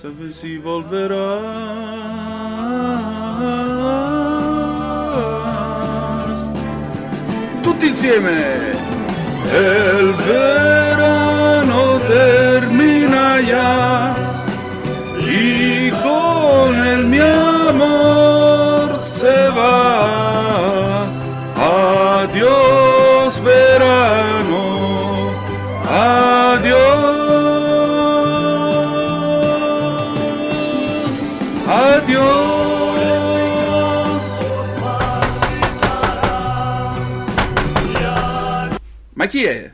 se si volverá. Tutti insieme! El chi è?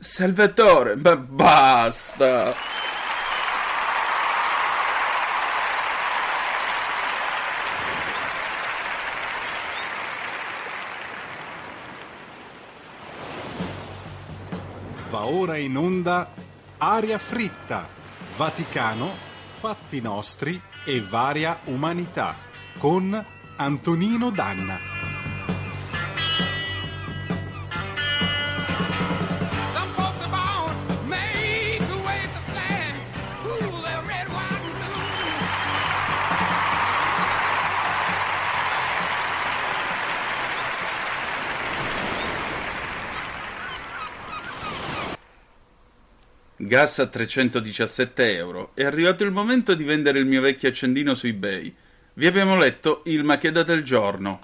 Salvatore, ma basta! Va ora in onda Aria fritta, Vaticano, fatti nostri e varia umanità con Antonino Danna. Gas a 317 euro. È arrivato il momento di vendere il mio vecchio accendino su eBay. Vi abbiamo letto il Macheda del giorno.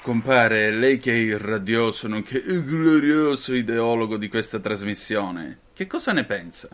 Compare, lei che è il radioso, nonché il glorioso ideologo di questa trasmissione, che cosa ne pensa?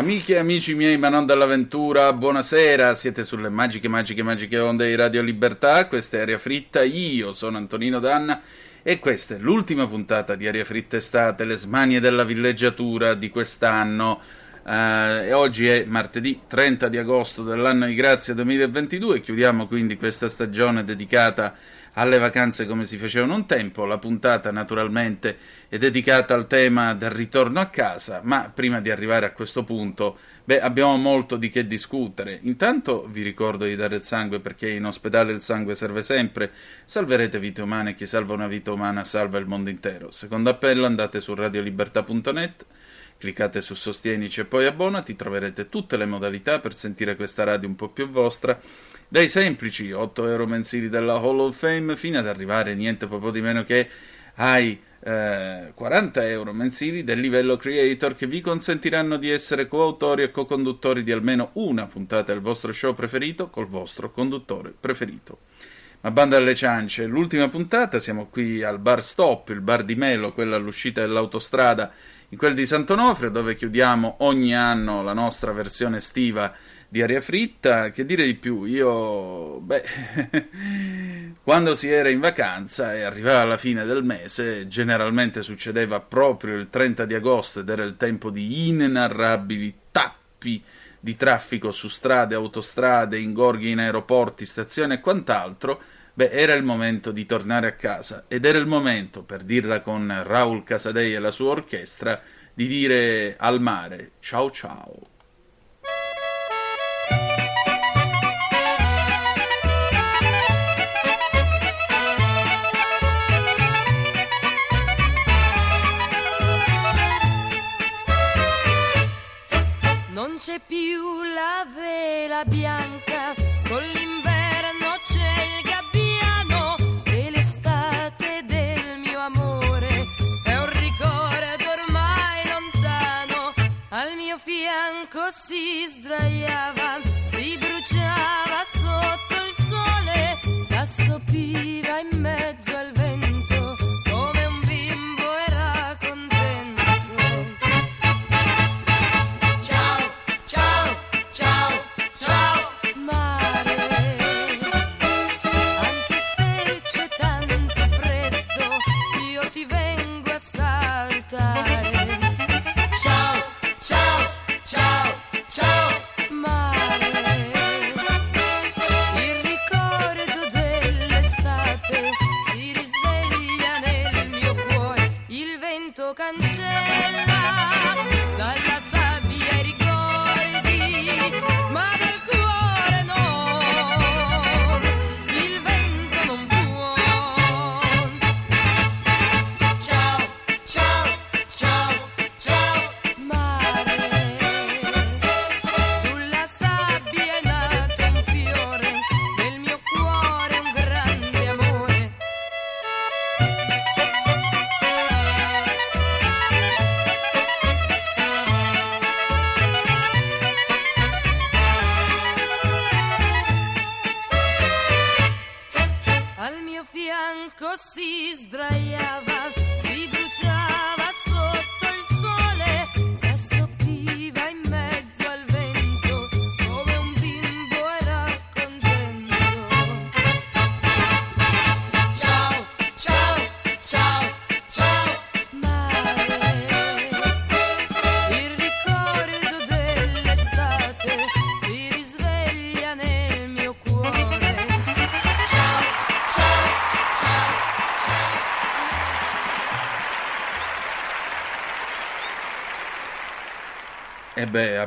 Amiche e amici miei, ma non dall'avventura, buonasera, siete sulle magiche, magiche, magiche onde di Radio Libertà, questa è Aria Fritta, io sono Antonino Danna e questa è l'ultima puntata di Aria Fritta Estate, le smanie della villeggiatura di quest'anno. E oggi è martedì 30 di agosto dell'anno di grazia 2022, chiudiamo quindi questa stagione dedicata alle vacanze come si facevano un tempo. La puntata naturalmente è dedicata al tema del ritorno a casa, ma prima di arrivare a questo punto, beh, abbiamo molto di che discutere. Intanto vi ricordo di dare il sangue perché in ospedale il sangue serve sempre. Salverete vite umane, chi salva una vita umana salva il mondo intero. Secondo appello andate su radiolibertà.net cliccate su Sostienici e poi abbonati, troverete tutte le modalità per sentire questa radio un po' più vostra, dai semplici 8 euro mensili della Hall of Fame fino ad arrivare niente proprio di meno che ai eh, 40 euro mensili del livello creator che vi consentiranno di essere coautori e co-conduttori di almeno una puntata del vostro show preferito col vostro conduttore preferito. Ma banda alle ciance, l'ultima puntata, siamo qui al bar Stop, il bar di Melo, quello all'uscita dell'autostrada in quel di Sant'Onofrio, dove chiudiamo ogni anno la nostra versione estiva di aria fritta. Che dire di più? Io, beh, quando si era in vacanza e arrivava la fine del mese, generalmente succedeva proprio il 30 di agosto ed era il tempo di inenarrabili tappi di traffico su strade, autostrade, ingorghi in aeroporti, stazioni e quant'altro. Beh, era il momento di tornare a casa ed era il momento, per dirla con Raul Casadei e la sua orchestra, di dire al mare ciao ciao. C'è più la vela bianca, con l'inverno c'è il gabbiano e l'estate del mio amore è un ricordo ormai lontano. Al mio fianco si sdraiava, si bruciava sotto il sole, s'assopiva in mezzo al vento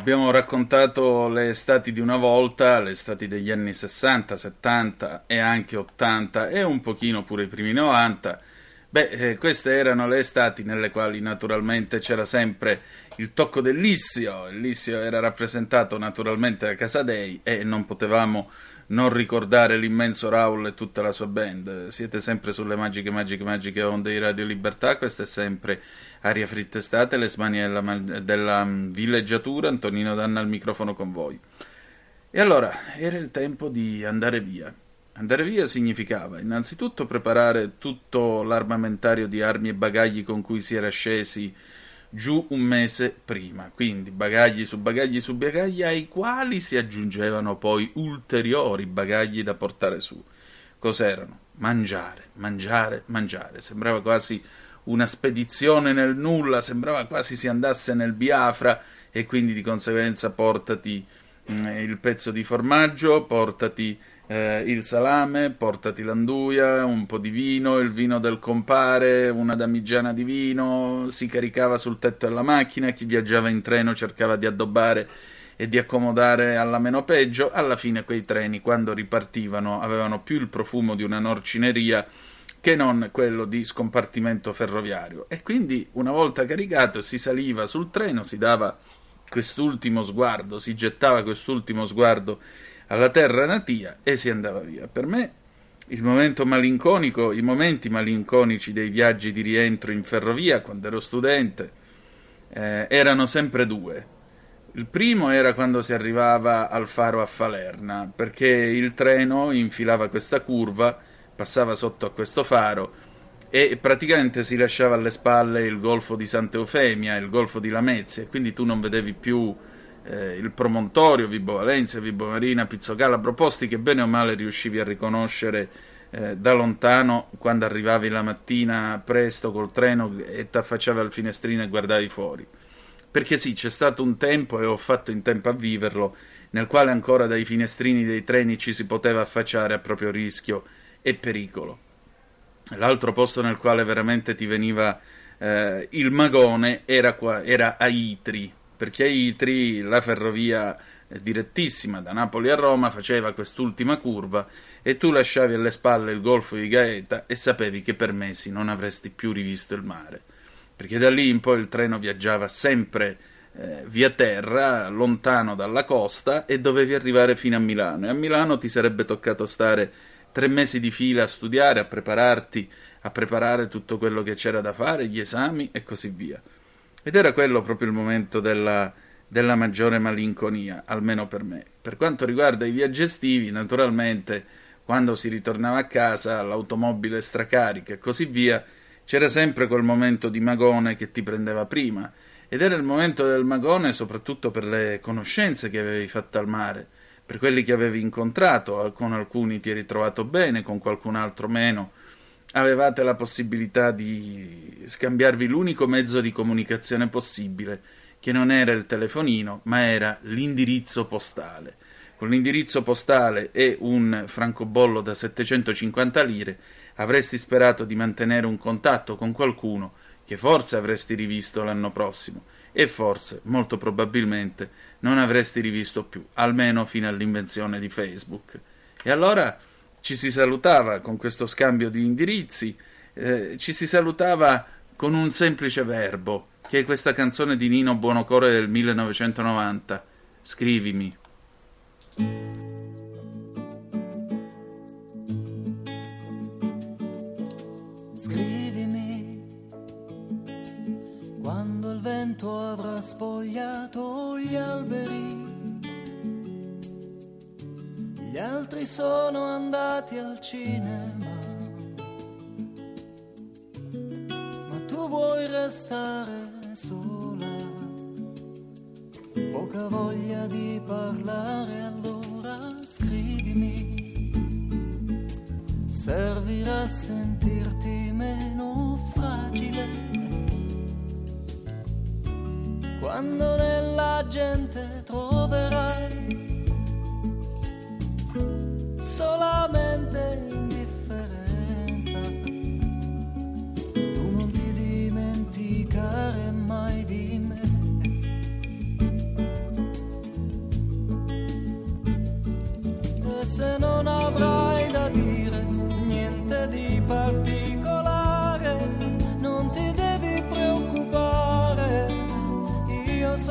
abbiamo raccontato le estati di una volta, le estati degli anni 60, 70 e anche 80 e un pochino pure i primi 90. Beh, eh, queste erano le estati nelle quali naturalmente c'era sempre il tocco del Lissio. Era rappresentato naturalmente da Casadei e non potevamo non ricordare l'immenso Raul e tutta la sua band. Siete sempre sulle magiche, magiche, magiche onde di Radio Libertà. Questa è sempre Aria Fritta Estate, le smanie della, della mm, villeggiatura. Antonino Danna al microfono con voi. E allora, era il tempo di andare via. Andare via significava innanzitutto preparare tutto l'armamentario di armi e bagagli con cui si era scesi giù un mese prima, quindi bagagli su bagagli su bagagli ai quali si aggiungevano poi ulteriori bagagli da portare su. Cos'erano? Mangiare, mangiare, mangiare. Sembrava quasi una spedizione nel nulla, sembrava quasi si andasse nel Biafra e quindi di conseguenza portati mm, il pezzo di formaggio, portati eh, il salame, portati l'anduia, un po' di vino, il vino del compare, una damigiana di vino, si caricava sul tetto della macchina, chi viaggiava in treno cercava di addobbare e di accomodare alla meno peggio, alla fine quei treni quando ripartivano avevano più il profumo di una norcineria che non quello di scompartimento ferroviario. E quindi una volta caricato si saliva sul treno, si dava quest'ultimo sguardo, si gettava quest'ultimo sguardo alla terra natia e si andava via. Per me il momento malinconico, i momenti malinconici dei viaggi di rientro in ferrovia quando ero studente eh, erano sempre due. Il primo era quando si arrivava al faro a Falerna, perché il treno infilava questa curva, passava sotto a questo faro e praticamente si lasciava alle spalle il golfo di Santa Eufemia, il golfo di Lamezia, quindi tu non vedevi più eh, il promontorio, Vibo Valencia, Vibo Marina, Pizzo Calabro, posti che bene o male riuscivi a riconoscere eh, da lontano quando arrivavi la mattina presto col treno e ti affacciavi al finestrino e guardavi fuori. Perché sì, c'è stato un tempo, e ho fatto in tempo a viverlo, nel quale ancora dai finestrini dei treni ci si poteva affacciare a proprio rischio e pericolo. L'altro posto nel quale veramente ti veniva eh, il magone era, qua, era a Itri, perché a Itri la ferrovia eh, direttissima da Napoli a Roma faceva quest'ultima curva e tu lasciavi alle spalle il golfo di Gaeta e sapevi che per mesi non avresti più rivisto il mare, perché da lì in poi il treno viaggiava sempre eh, via terra, lontano dalla costa e dovevi arrivare fino a Milano e a Milano ti sarebbe toccato stare tre mesi di fila a studiare, a prepararti, a preparare tutto quello che c'era da fare, gli esami e così via. Ed era quello proprio il momento della, della maggiore malinconia, almeno per me. Per quanto riguarda i viaggi estivi, naturalmente, quando si ritornava a casa, l'automobile stracarica e così via, c'era sempre quel momento di magone che ti prendeva prima. Ed era il momento del magone soprattutto per le conoscenze che avevi fatto al mare per quelli che avevi incontrato, con alcuni ti eri trovato bene, con qualcun altro meno, avevate la possibilità di scambiarvi l'unico mezzo di comunicazione possibile, che non era il telefonino, ma era l'indirizzo postale. Con l'indirizzo postale e un francobollo da 750 lire avresti sperato di mantenere un contatto con qualcuno che forse avresti rivisto l'anno prossimo e forse, molto probabilmente, non avresti rivisto più, almeno fino all'invenzione di Facebook. E allora ci si salutava con questo scambio di indirizzi, eh, ci si salutava con un semplice verbo, che è questa canzone di Nino Buonocore del 1990. Scrivimi. Scrivimi quando il vento avrà spogliato gli alberi. Gli altri sono andati al cinema, ma tu vuoi restare sola. Poca voglia di parlare, allora scrivimi. Servirà a sentirti meno fragile. Quando nella gente troverai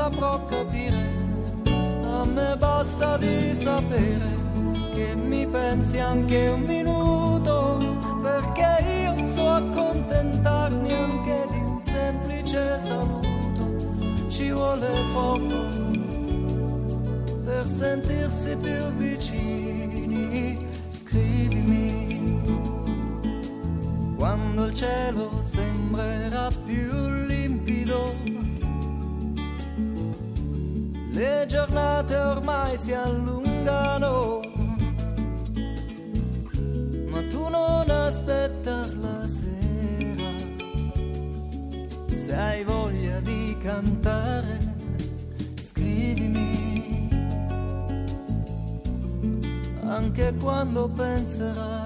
saprò capire, a me basta di sapere che mi pensi anche un minuto, perché io so accontentarmi anche di un semplice saluto, ci vuole poco per sentirsi più vicini, scrivimi. Quando il cielo sembrerà più limpido, le giornate ormai si allungano, ma tu non aspettar la sera, se hai voglia di cantare, scrivimi. anche quando penserai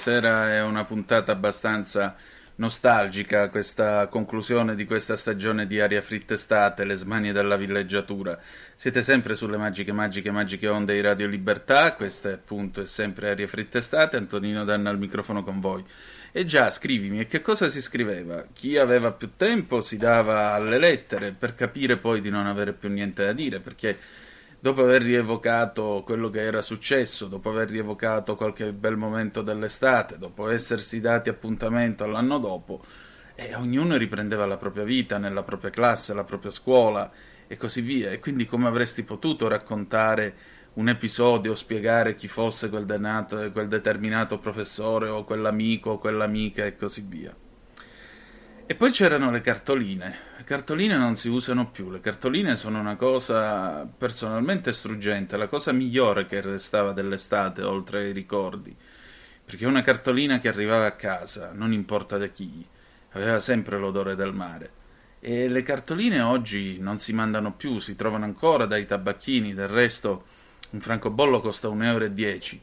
stasera è una puntata abbastanza nostalgica, questa conclusione di questa stagione di aria fritta estate, le smanie della villeggiatura. Siete sempre sulle magiche, magiche, magiche onde di Radio Libertà, questa appunto è sempre aria fritta estate, Antonino Danna al microfono con voi. E già, scrivimi, e che cosa si scriveva? Chi aveva più tempo si dava alle lettere per capire poi di non avere più niente da dire, perché dopo aver rievocato quello che era successo, dopo aver rievocato qualche bel momento dell'estate, dopo essersi dati appuntamento all'anno dopo, e ognuno riprendeva la propria vita nella propria classe, la propria scuola e così via. E quindi come avresti potuto raccontare un episodio, spiegare chi fosse quel, denato, quel determinato professore o quell'amico o quell'amica e così via. E poi c'erano le cartoline. Le cartoline non si usano più. Le cartoline sono una cosa personalmente struggente, la cosa migliore che restava dell'estate, oltre ai ricordi. Perché una cartolina che arrivava a casa, non importa da chi, aveva sempre l'odore del mare. E le cartoline oggi non si mandano più, si trovano ancora dai tabacchini, del resto un francobollo costa 1,10 euro.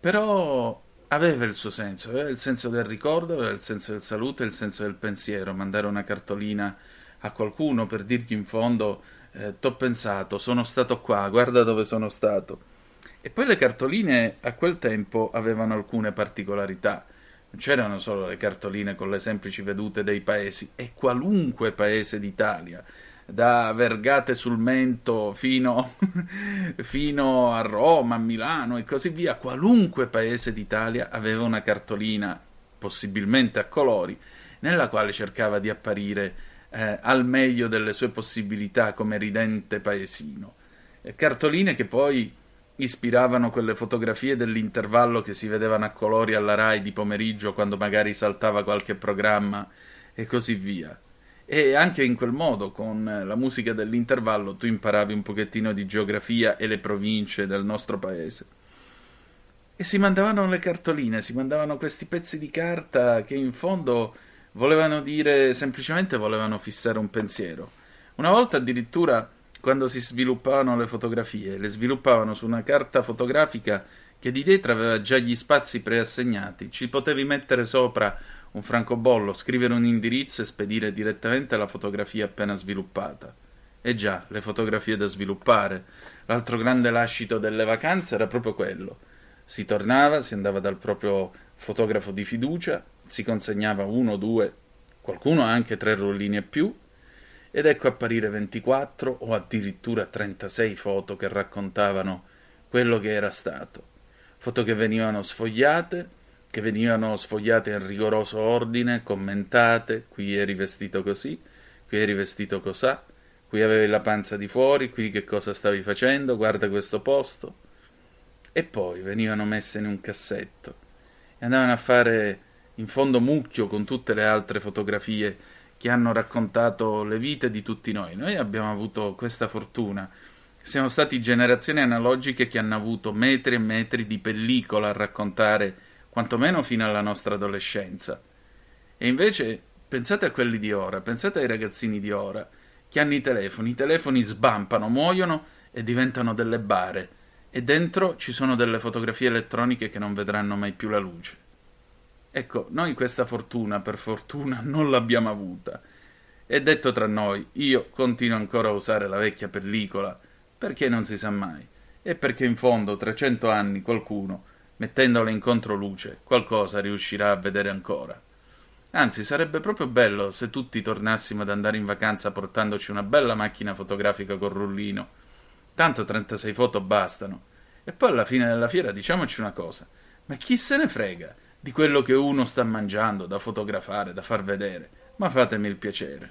Però aveva il suo senso, aveva il senso del ricordo, aveva il senso del saluto il senso del pensiero, mandare una cartolina a qualcuno per dirgli in fondo eh, t'ho pensato, sono stato qua, guarda dove sono stato. E poi le cartoline a quel tempo avevano alcune particolarità. Non c'erano solo le cartoline con le semplici vedute dei paesi, e qualunque paese d'Italia, da Vergate sul Mento fino, fino a Roma, a Milano e così via, qualunque paese d'Italia aveva una cartolina, possibilmente a colori, nella quale cercava di apparire eh, al meglio delle sue possibilità come ridente paesino. Cartoline che poi ispiravano quelle fotografie dell'intervallo che si vedevano a colori alla Rai di pomeriggio quando magari saltava qualche programma e così via. E anche in quel modo, con la musica dell'intervallo, tu imparavi un pochettino di geografia e le province del nostro paese. E si mandavano le cartoline, si mandavano questi pezzi di carta che in fondo volevano dire semplicemente volevano fissare un pensiero. Una volta addirittura quando si sviluppavano le fotografie, le sviluppavano su una carta fotografica che di dietro aveva già gli spazi preassegnati, ci potevi mettere sopra un francobollo, scrivere un indirizzo e spedire direttamente la fotografia appena sviluppata. E già, le fotografie da sviluppare. L'altro grande lascito delle vacanze era proprio quello. Si tornava, si andava dal proprio fotografo di fiducia, si consegnava uno, due, qualcuno anche tre rollini e più, ed ecco apparire 24 o addirittura 36 foto che raccontavano quello che era stato. Foto che venivano sfogliate, che venivano sfogliate in rigoroso ordine, commentate, qui eri vestito così, qui eri vestito cosà, qui avevi la panza di fuori, qui che cosa stavi facendo, guarda questo posto. E poi venivano messe in un cassetto e andavano a fare in fondo mucchio con tutte le altre fotografie che hanno raccontato le vite di tutti noi. Noi abbiamo avuto questa fortuna. Siamo stati generazioni analogiche che hanno avuto metri e metri di pellicola a raccontare, quantomeno fino alla nostra adolescenza. E invece pensate a quelli di ora, pensate ai ragazzini di ora che hanno i telefoni, i telefoni sbampano, muoiono e diventano delle bare e dentro ci sono delle fotografie elettroniche che non vedranno mai più la luce. Ecco, noi questa fortuna, per fortuna, non l'abbiamo avuta. E detto tra noi, io continuo ancora a usare la vecchia pellicola, perché non si sa mai, e perché in fondo tra cento anni qualcuno, mettendola in controluce, qualcosa riuscirà a vedere ancora. Anzi, sarebbe proprio bello se tutti tornassimo ad andare in vacanza portandoci una bella macchina fotografica col rullino. Tanto 36 foto bastano. E poi alla fine della fiera diciamoci una cosa. Ma chi se ne frega? di quello che uno sta mangiando da fotografare, da far vedere, ma fatemi il piacere.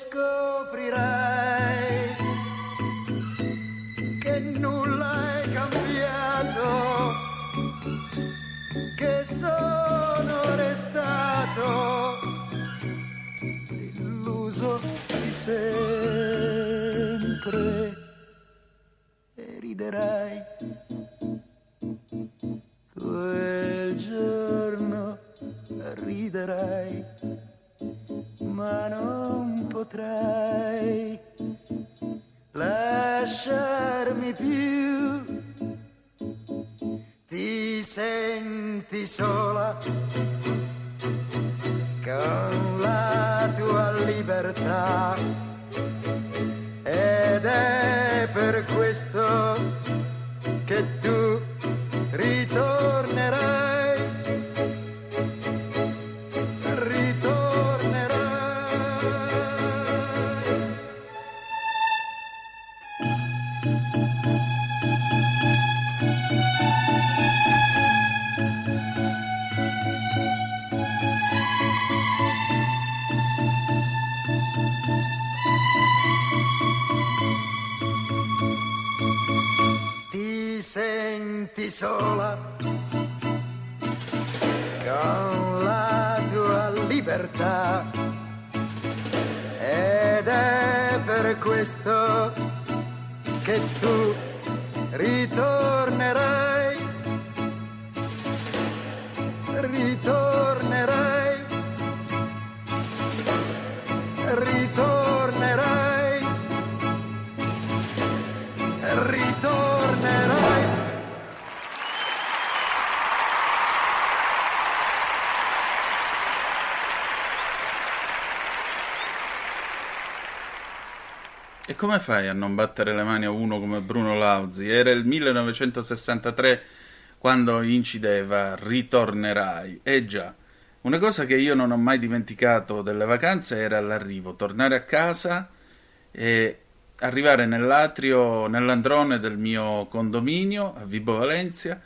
Scoprirai che nulla è cambiato, che sono restato illuso di sempre e riderai per questo che tu sola con la tua libertà. Ed è per questo che tu ritornerai, ritornerai, come fai a non battere le mani a uno come Bruno Lauzi? Era il 1963 quando incideva Ritornerai. E già, una cosa che io non ho mai dimenticato delle vacanze era l'arrivo, tornare a casa e arrivare nell'atrio, nell'androne del mio condominio a Vibo Valencia,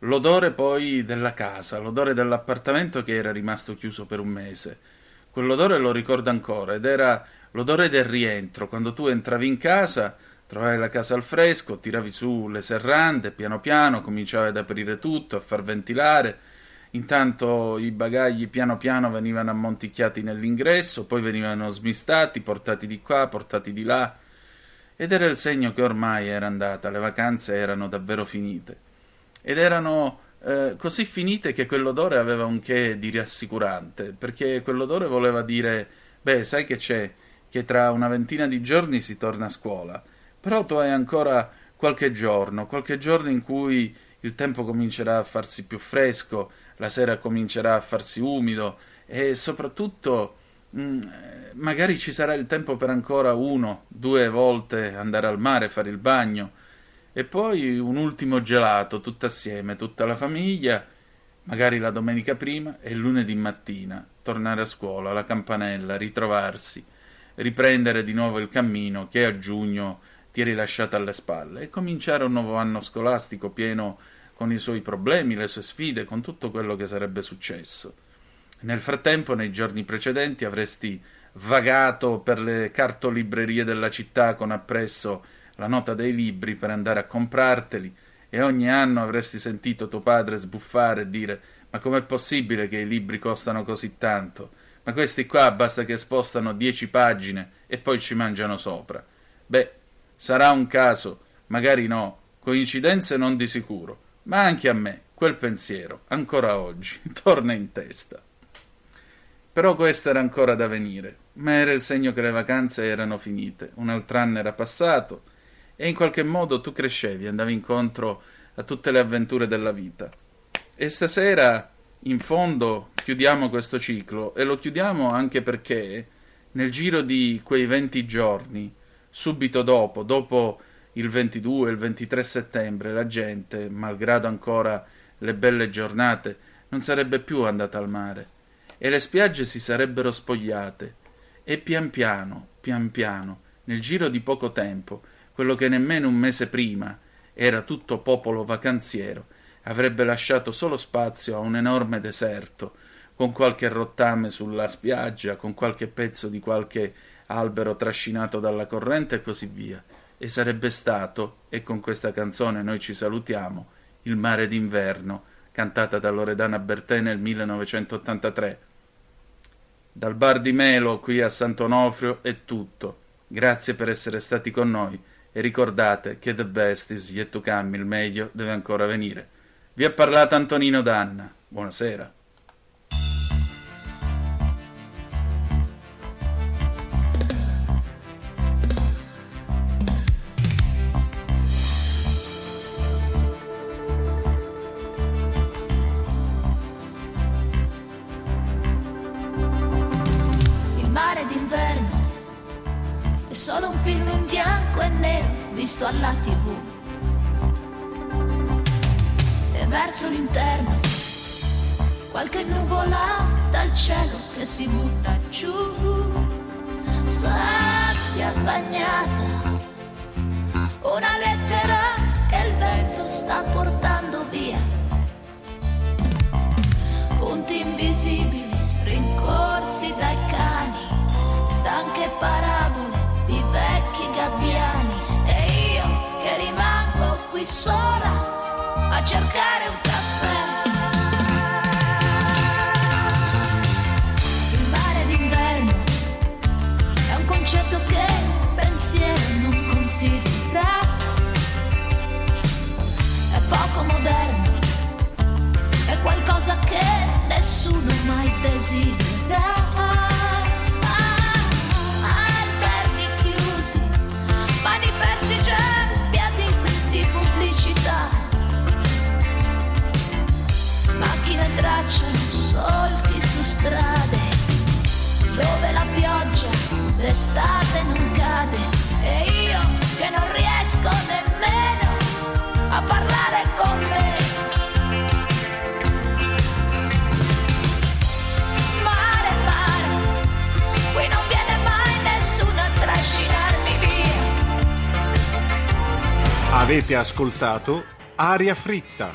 l'odore poi della casa, l'odore dell'appartamento che era rimasto chiuso per un mese. Quell'odore lo ricordo ancora ed era l'odore del rientro, quando tu entravi in casa, trovavi la casa al fresco, tiravi su le serrande, piano piano cominciavi ad aprire tutto, a far ventilare. Intanto i bagagli piano piano venivano ammonticchiati nell'ingresso, poi venivano smistati, portati di qua, portati di là. Ed era il segno che ormai era andata, le vacanze erano davvero finite. Ed erano eh, così finite che quell'odore aveva un che di rassicurante, perché quell'odore voleva dire, beh, sai che c'è, che tra una ventina di giorni si torna a scuola, però tu hai ancora qualche giorno, qualche giorno in cui il tempo comincerà a farsi più fresco, la sera comincerà a farsi umido e soprattutto mm, magari ci sarà il tempo per ancora uno, due volte andare al mare, fare il bagno. E poi un ultimo gelato tutto assieme, tutta la famiglia, magari la domenica prima e lunedì mattina, tornare a scuola, la campanella, ritrovarsi, riprendere di nuovo il cammino che a giugno ti eri lasciato alle spalle e cominciare un nuovo anno scolastico pieno con i suoi problemi, le sue sfide, con tutto quello che sarebbe successo. Nel frattempo, nei giorni precedenti, avresti vagato per le cartolibrerie della città con appresso la nota dei libri per andare a comprarteli e ogni anno avresti sentito tuo padre sbuffare e dire ma com'è possibile che i libri costano così tanto? Ma questi qua basta che spostano dieci pagine e poi ci mangiano sopra. Beh, sarà un caso, magari no, coincidenze non di sicuro, ma anche a me quel pensiero, ancora oggi, torna in testa. Però questo era ancora da venire, ma era il segno che le vacanze erano finite, un altro anno era passato e in qualche modo tu crescevi, andavi incontro a tutte le avventure della vita. E stasera, in fondo, chiudiamo questo ciclo e lo chiudiamo anche perché nel giro di quei 20 giorni, subito dopo, dopo il 22 e il 23 settembre, la gente, malgrado ancora le belle giornate, non sarebbe più andata al mare e le spiagge si sarebbero spogliate e pian piano, pian piano, nel giro di poco tempo, quello che nemmeno un mese prima era tutto popolo vacanziero, avrebbe lasciato solo spazio a un enorme deserto, con qualche rottame sulla spiaggia, con qualche pezzo di qualche albero trascinato dalla corrente e così via. E sarebbe stato, e con questa canzone noi ci salutiamo, Il mare d'inverno, cantata da Loredana Bertè nel 1983. Dal bar di Melo qui a Sant'Onofrio è tutto. Grazie per essere stati con noi e ricordate che the best is yet to come, il meglio deve ancora venire. Vi ha parlato Antonino Danna. Buonasera. Solo un film in bianco e nero visto alla tv. E verso l'interno qualche nuvola dal cielo che si butta giù. Sto bagnata, una lettera che il vento sta portando qui sola a cercare un caffè. Il mare d'inverno è un concetto che il pensiero non considera. È poco moderno, è qualcosa che nessuno mai desidera. Tracciano solchi su strade dove la pioggia l'estate non cade e io che non riesco nemmeno a parlare con me. Mare, mare, qui non viene mai nessuno a trascinarmi via. Avete ascoltato Aria Fritta,